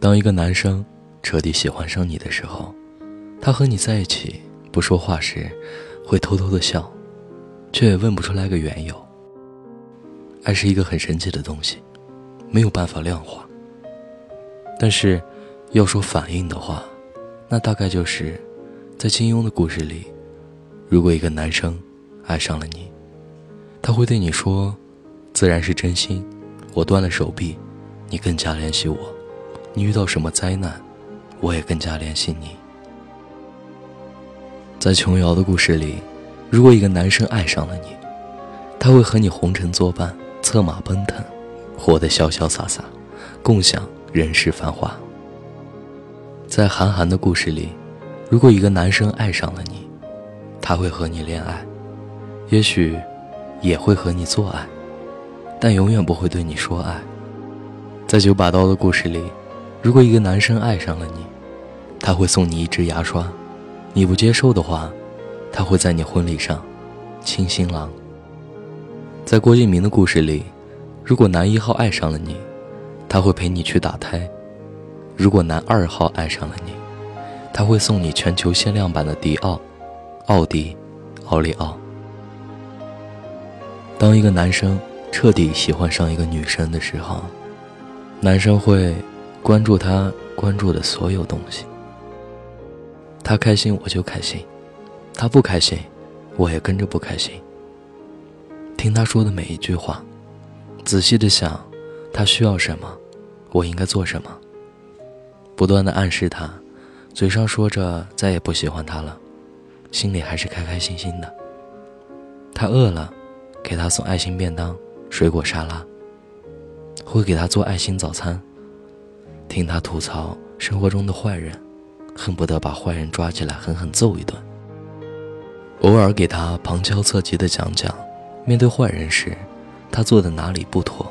当一个男生彻底喜欢上你的时候，他和你在一起不说话时，会偷偷的笑，却也问不出来个缘由。爱是一个很神奇的东西，没有办法量化。但是，要说反应的话，那大概就是，在金庸的故事里，如果一个男生爱上了你，他会对你说：“自然是真心，我断了手臂，你更加联系我；你遇到什么灾难，我也更加联系你。”在琼瑶的故事里，如果一个男生爱上了你，他会和你红尘作伴。策马奔腾，活得潇潇洒洒，共享人世繁华。在韩寒的故事里，如果一个男生爱上了你，他会和你恋爱，也许也会和你做爱，但永远不会对你说爱。在九把刀的故事里，如果一个男生爱上了你，他会送你一支牙刷，你不接受的话，他会在你婚礼上亲新郎。在郭敬明的故事里，如果男一号爱上了你，他会陪你去打胎；如果男二号爱上了你，他会送你全球限量版的迪奥、奥迪、奥利奥。当一个男生彻底喜欢上一个女生的时候，男生会关注他关注的所有东西。他开心我就开心，他不开心，我也跟着不开心。听他说的每一句话，仔细的想，他需要什么，我应该做什么。不断的暗示他，嘴上说着再也不喜欢他了，心里还是开开心心的。他饿了，给他送爱心便当、水果沙拉，会给他做爱心早餐。听他吐槽生活中的坏人，恨不得把坏人抓起来狠狠揍一顿。偶尔给他旁敲侧击的讲讲。面对坏人时，他做的哪里不妥？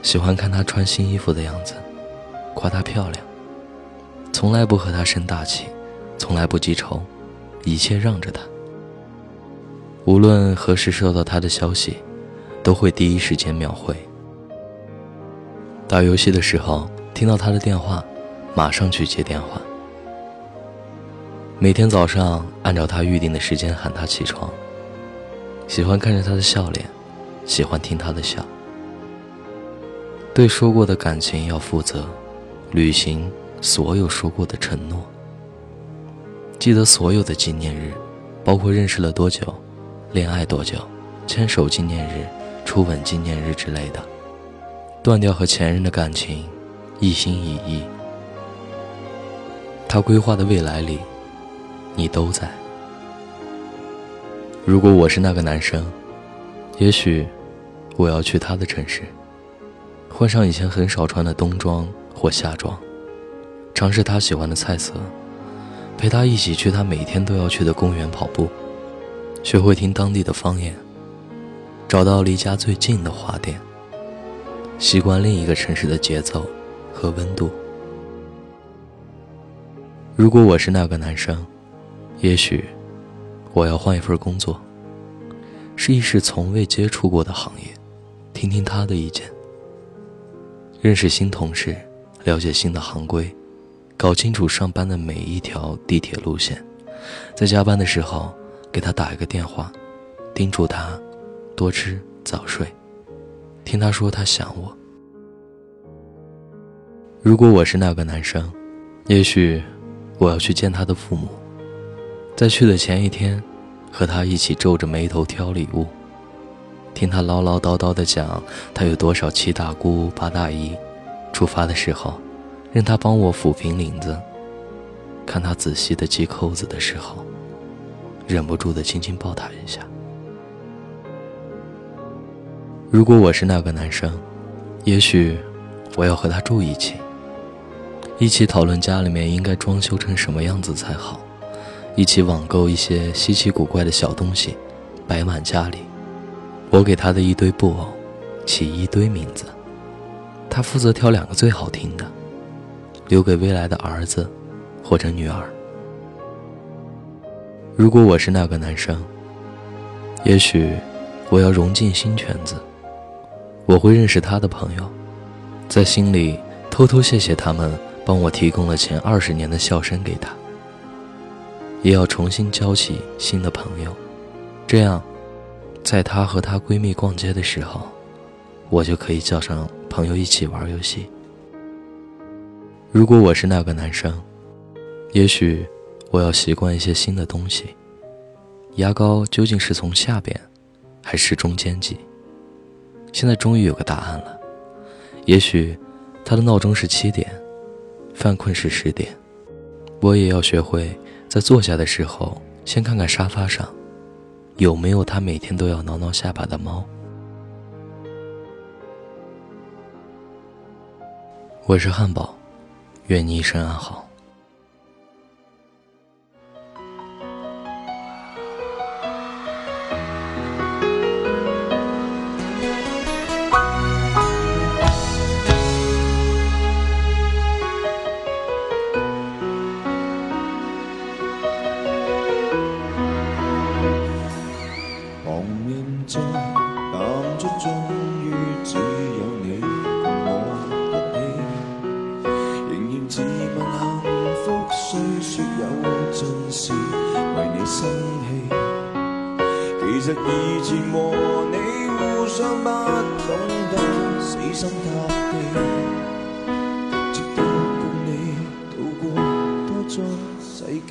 喜欢看他穿新衣服的样子，夸她漂亮。从来不和他生大气，从来不记仇，一切让着他。无论何时收到他的消息，都会第一时间秒回。打游戏的时候听到他的电话，马上去接电话。每天早上按照他预定的时间喊他起床。喜欢看着他的笑脸，喜欢听他的笑。对说过的感情要负责，履行所有说过的承诺。记得所有的纪念日，包括认识了多久、恋爱多久、牵手纪念日、初吻纪念日之类的。断掉和前任的感情，一心一意。他规划的未来里，你都在。如果我是那个男生，也许我要去他的城市，换上以前很少穿的冬装或夏装，尝试他喜欢的菜色，陪他一起去他每天都要去的公园跑步，学会听当地的方言，找到离家最近的花店，习惯另一个城市的节奏和温度。如果我是那个男生，也许。我要换一份工作，试一试从未接触过的行业，听听他的意见，认识新同事，了解新的行规，搞清楚上班的每一条地铁路线，在加班的时候给他打一个电话，叮嘱他多吃早睡，听他说他想我。如果我是那个男生，也许我要去见他的父母。在去的前一天，和他一起皱着眉头挑礼物，听他唠唠叨叨的讲他有多少七大姑八大姨。出发的时候，让他帮我抚平领子，看他仔细的系扣子的时候，忍不住的轻轻抱他一下。如果我是那个男生，也许我要和他住一起，一起讨论家里面应该装修成什么样子才好。一起网购一些稀奇古怪的小东西，摆满家里。我给他的一堆布偶起一堆名字，他负责挑两个最好听的，留给未来的儿子或者女儿。如果我是那个男生，也许我要融进新圈子，我会认识他的朋友，在心里偷偷谢谢他们帮我提供了前二十年的笑声给他，也要重新交起新的朋友，这样，在她和她闺蜜逛街的时候，我就可以叫上朋友一起玩游戏。如果我是那个男生，也许我要习惯一些新的东西。牙膏究竟是从下边，还是中间挤？现在终于有个答案了。也许。他的闹钟是七点，犯困是十点，我也要学会在坐下的时候先看看沙发上有没有他每天都要挠挠下巴的猫。我是汉堡，愿你一生安好。其實以前和你互相不懂得死心塌地，直到共你渡過多災世紀。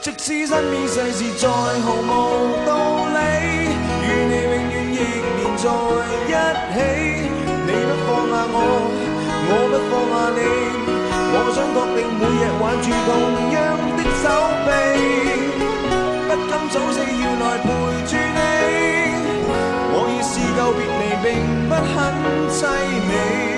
即使身邊世事再毫無道理，與你永遠亦連在一起。你不放下我，我不放下你，我想確定每日挽住同早死要来陪住你，我已试够别离，并不很凄美。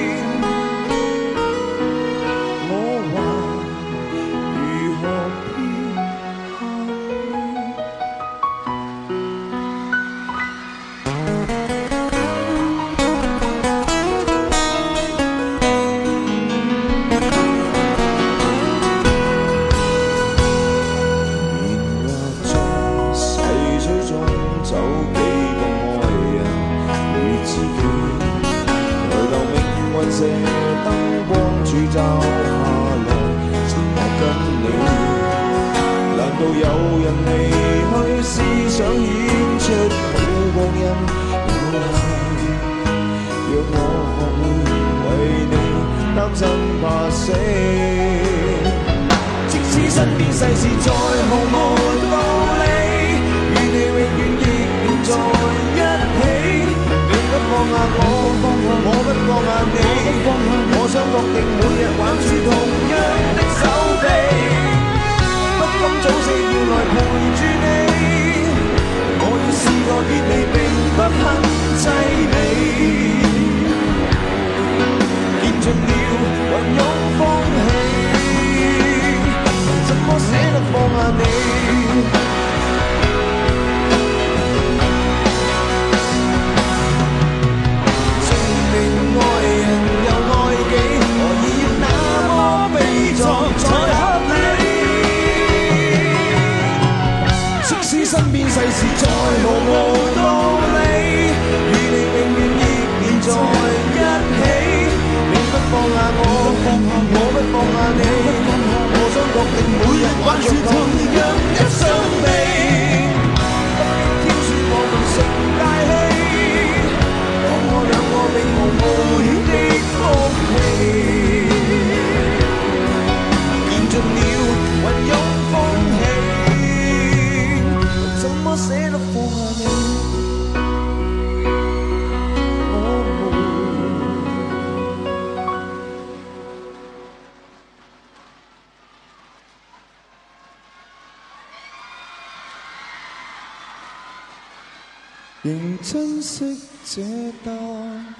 人离去，思想演出好光阴有限。让我学会为你担心怕死，即使身边世事再毫无道理，与你永远亦连在一起。你不放下我，放下我不放下你，我想确定每日挽住同样的手臂。今早死要来陪住你，我要试过别离，并。确定每日挽住同样一双臂仍珍惜这答案。